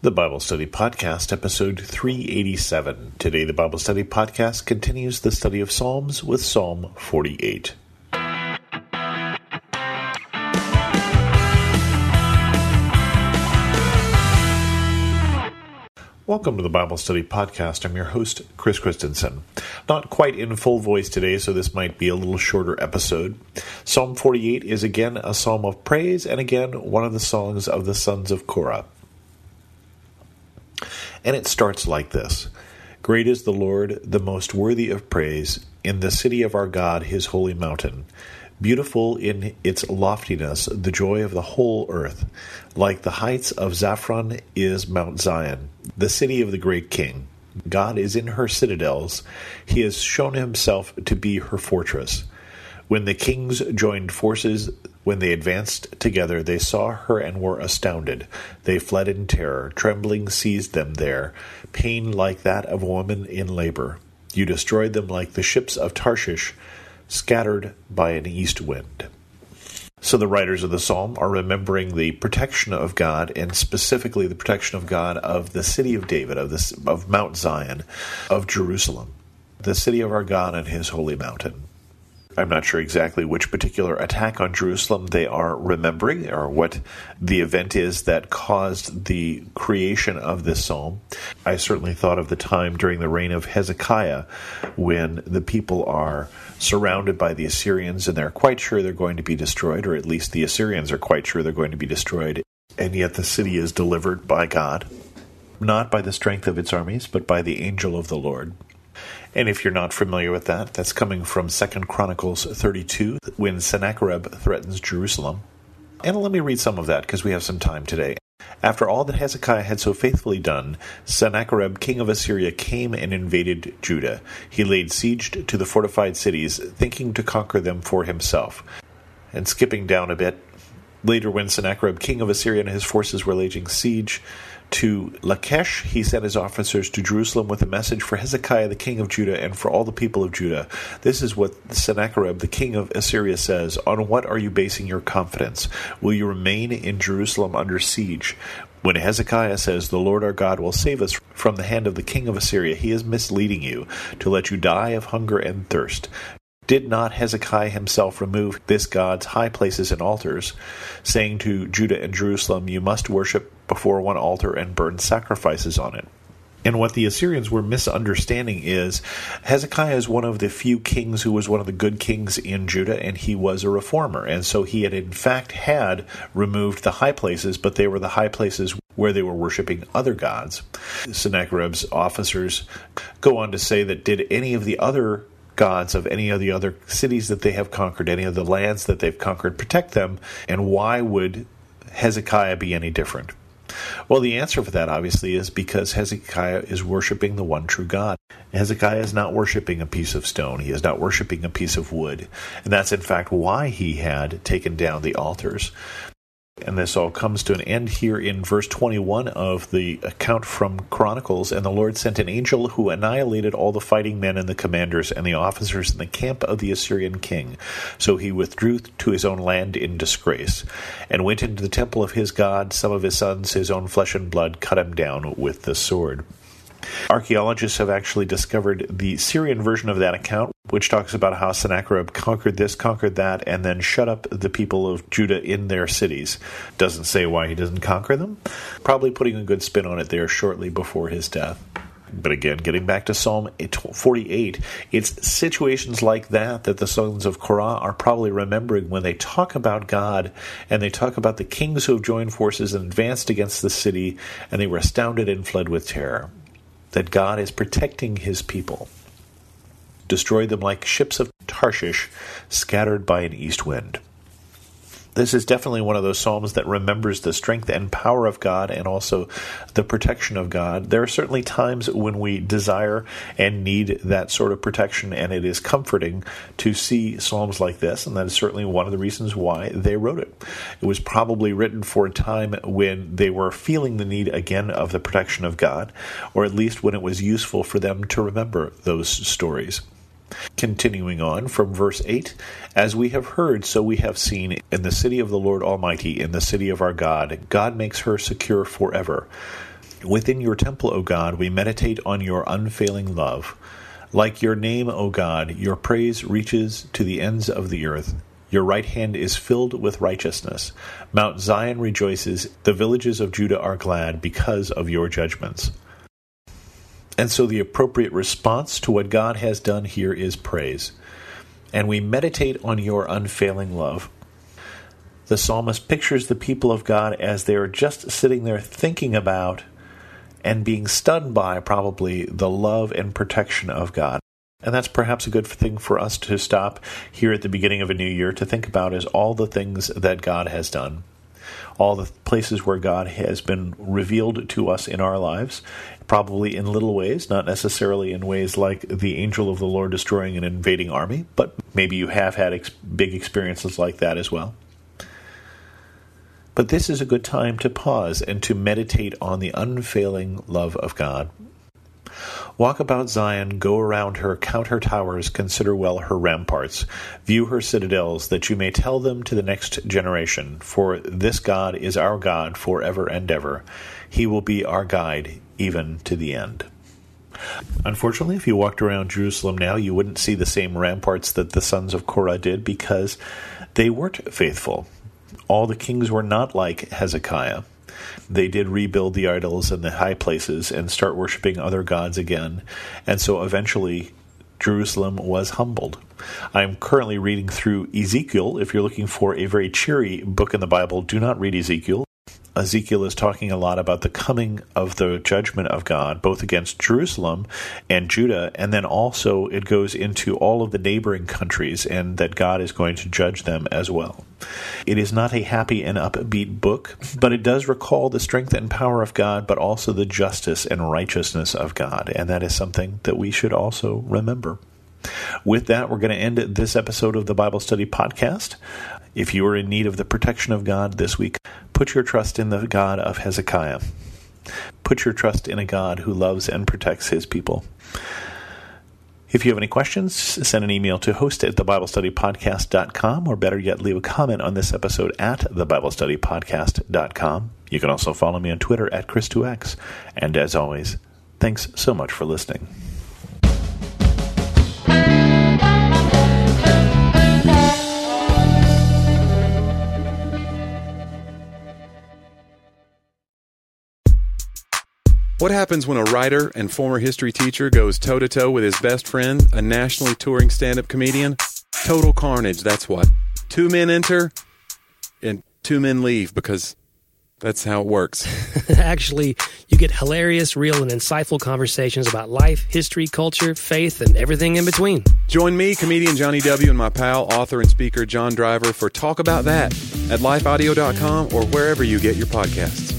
The Bible Study Podcast, episode 387. Today, the Bible Study Podcast continues the study of Psalms with Psalm 48. Welcome to the Bible Study Podcast. I'm your host, Chris Christensen. Not quite in full voice today, so this might be a little shorter episode. Psalm 48 is again a psalm of praise and again one of the songs of the sons of Korah. And it starts like this Great is the Lord, the most worthy of praise, in the city of our God, his holy mountain. Beautiful in its loftiness, the joy of the whole earth. Like the heights of Zaphon is Mount Zion, the city of the great king. God is in her citadels. He has shown himself to be her fortress. When the kings joined forces, when they advanced together, they saw her and were astounded. They fled in terror. Trembling seized them there, pain like that of a woman in labor. You destroyed them like the ships of Tarshish, scattered by an east wind. So the writers of the psalm are remembering the protection of God, and specifically the protection of God of the city of David, of this of Mount Zion, of Jerusalem, the city of our God and His holy mountain. I'm not sure exactly which particular attack on Jerusalem they are remembering or what the event is that caused the creation of this psalm. I certainly thought of the time during the reign of Hezekiah when the people are surrounded by the Assyrians and they're quite sure they're going to be destroyed, or at least the Assyrians are quite sure they're going to be destroyed, and yet the city is delivered by God. Not by the strength of its armies, but by the angel of the Lord. And if you're not familiar with that, that's coming from Second Chronicles 32 when Sennacherib threatens Jerusalem. And let me read some of that because we have some time today. After all that Hezekiah had so faithfully done, Sennacherib, king of Assyria, came and invaded Judah. He laid siege to the fortified cities, thinking to conquer them for himself. And skipping down a bit, later when Sennacherib, king of Assyria, and his forces were laying siege to Lachish, he sent his officers to Jerusalem with a message for Hezekiah, the king of Judah, and for all the people of Judah. This is what Sennacherib, the king of Assyria, says On what are you basing your confidence? Will you remain in Jerusalem under siege? When Hezekiah says, The Lord our God will save us from the hand of the king of Assyria, he is misleading you to let you die of hunger and thirst. Did not Hezekiah himself remove this God's high places and altars, saying to Judah and Jerusalem, You must worship before one altar and burn sacrifices on it? And what the Assyrians were misunderstanding is Hezekiah is one of the few kings who was one of the good kings in Judah, and he was a reformer. And so he had, in fact, had removed the high places, but they were the high places where they were worshiping other gods. Sennacherib's officers go on to say that did any of the other gods of any of the other cities that they have conquered, any of the lands that they've conquered, protect them, and why would Hezekiah be any different? Well, the answer for that obviously is because Hezekiah is worshiping the one true God. Hezekiah is not worshiping a piece of stone, he is not worshiping a piece of wood. And that's in fact why he had taken down the altars. And this all comes to an end here in verse 21 of the account from Chronicles. And the Lord sent an angel who annihilated all the fighting men and the commanders and the officers in the camp of the Assyrian king. So he withdrew to his own land in disgrace, and went into the temple of his God. Some of his sons, his own flesh and blood, cut him down with the sword. Archaeologists have actually discovered the Assyrian version of that account, which talks about how Sennacherib conquered this, conquered that, and then shut up the people of Judah in their cities. Doesn't say why he doesn't conquer them. Probably putting a good spin on it there shortly before his death. But again, getting back to Psalm 48, it's situations like that that the sons of Korah are probably remembering when they talk about God and they talk about the kings who have joined forces and advanced against the city, and they were astounded and fled with terror that God is protecting his people. Destroy them like ships of Tarshish scattered by an east wind. This is definitely one of those psalms that remembers the strength and power of God and also the protection of God. There are certainly times when we desire and need that sort of protection, and it is comforting to see psalms like this, and that is certainly one of the reasons why they wrote it. It was probably written for a time when they were feeling the need again of the protection of God, or at least when it was useful for them to remember those stories. Continuing on from verse 8 As we have heard, so we have seen in the city of the Lord Almighty, in the city of our God. God makes her secure forever. Within your temple, O God, we meditate on your unfailing love. Like your name, O God, your praise reaches to the ends of the earth. Your right hand is filled with righteousness. Mount Zion rejoices, the villages of Judah are glad because of your judgments. And so the appropriate response to what God has done here is praise. And we meditate on your unfailing love. The psalmist pictures the people of God as they are just sitting there thinking about and being stunned by probably the love and protection of God. And that's perhaps a good thing for us to stop here at the beginning of a new year to think about is all the things that God has done, all the places where God has been revealed to us in our lives, probably in little ways, not necessarily in ways like the angel of the Lord destroying an invading army, but maybe you have had ex- big experiences like that as well. But this is a good time to pause and to meditate on the unfailing love of God. Walk about Zion, go around her, count her towers, consider well her ramparts, view her citadels, that you may tell them to the next generation. For this God is our God for ever and ever. He will be our guide even to the end. Unfortunately, if you walked around Jerusalem now, you wouldn't see the same ramparts that the sons of Korah did because they weren't faithful all the kings were not like Hezekiah. They did rebuild the idols and the high places and start worshiping other gods again. And so eventually Jerusalem was humbled. I'm currently reading through Ezekiel. If you're looking for a very cheery book in the Bible, do not read Ezekiel. Ezekiel is talking a lot about the coming of the judgment of God, both against Jerusalem and Judah, and then also it goes into all of the neighboring countries, and that God is going to judge them as well. It is not a happy and upbeat book, but it does recall the strength and power of God, but also the justice and righteousness of God, and that is something that we should also remember. With that, we're going to end this episode of the Bible Study Podcast. If you are in need of the protection of God this week, put your trust in the God of Hezekiah. Put your trust in a God who loves and protects his people. If you have any questions, send an email to host at thebiblestudypodcast.com or better yet, leave a comment on this episode at thebiblestudypodcast.com. You can also follow me on Twitter at Chris2X. And as always, thanks so much for listening. What happens when a writer and former history teacher goes toe to toe with his best friend, a nationally touring stand up comedian? Total carnage, that's what. Two men enter and two men leave because that's how it works. Actually, you get hilarious, real, and insightful conversations about life, history, culture, faith, and everything in between. Join me, comedian Johnny W., and my pal, author, and speaker John Driver for Talk About That at lifeaudio.com or wherever you get your podcasts.